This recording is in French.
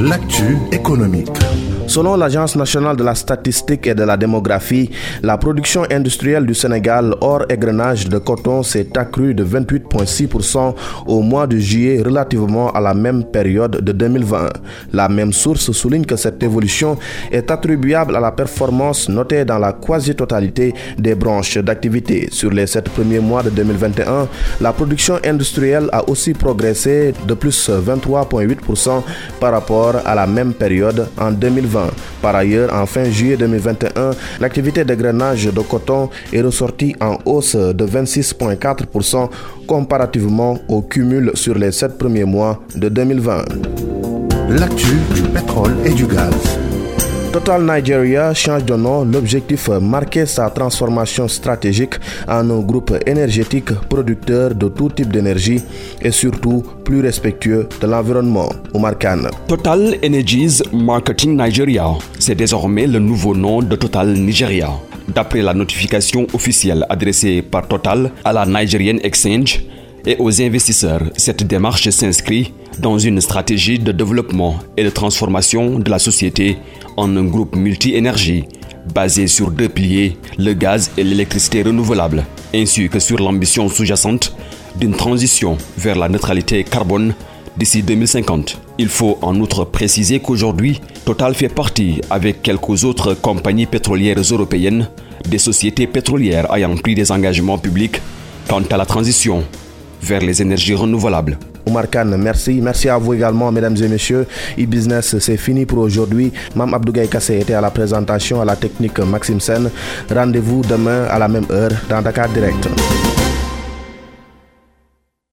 L'actu économique. Selon l'Agence nationale de la statistique et de la démographie, la production industrielle du Sénégal hors égrenage de coton s'est accrue de 28,6% au mois de juillet relativement à la même période de 2020. La même source souligne que cette évolution est attribuable à la performance notée dans la quasi-totalité des branches d'activité. Sur les sept premiers mois de 2021, la production industrielle a aussi progressé de plus 23,8% par rapport à la même période en 2020. Par ailleurs, en fin juillet 2021, l'activité d'égrenage de coton est ressortie en hausse de 26,4% comparativement au cumul sur les sept premiers mois de 2020. L'actu du pétrole et du gaz. Total Nigeria change de nom. L'objectif marquer sa transformation stratégique en un groupe énergétique producteur de tout type d'énergie et surtout plus respectueux de l'environnement. Omar Khan. Total Energies Marketing Nigeria, c'est désormais le nouveau nom de Total Nigeria. D'après la notification officielle adressée par Total à la Nigerian Exchange, et aux investisseurs. Cette démarche s'inscrit dans une stratégie de développement et de transformation de la société en un groupe multi-énergie basé sur deux piliers, le gaz et l'électricité renouvelable, ainsi que sur l'ambition sous-jacente d'une transition vers la neutralité carbone d'ici 2050. Il faut en outre préciser qu'aujourd'hui, Total fait partie, avec quelques autres compagnies pétrolières européennes, des sociétés pétrolières ayant pris des engagements publics quant à la transition vers les énergies renouvelables. Oumar Khan, merci. Merci à vous également, mesdames et messieurs. E-Business, c'est fini pour aujourd'hui. Mam Abdougaï Kassé était à la présentation, à la technique Maxime Sen. Rendez-vous demain à la même heure dans Dakar Direct.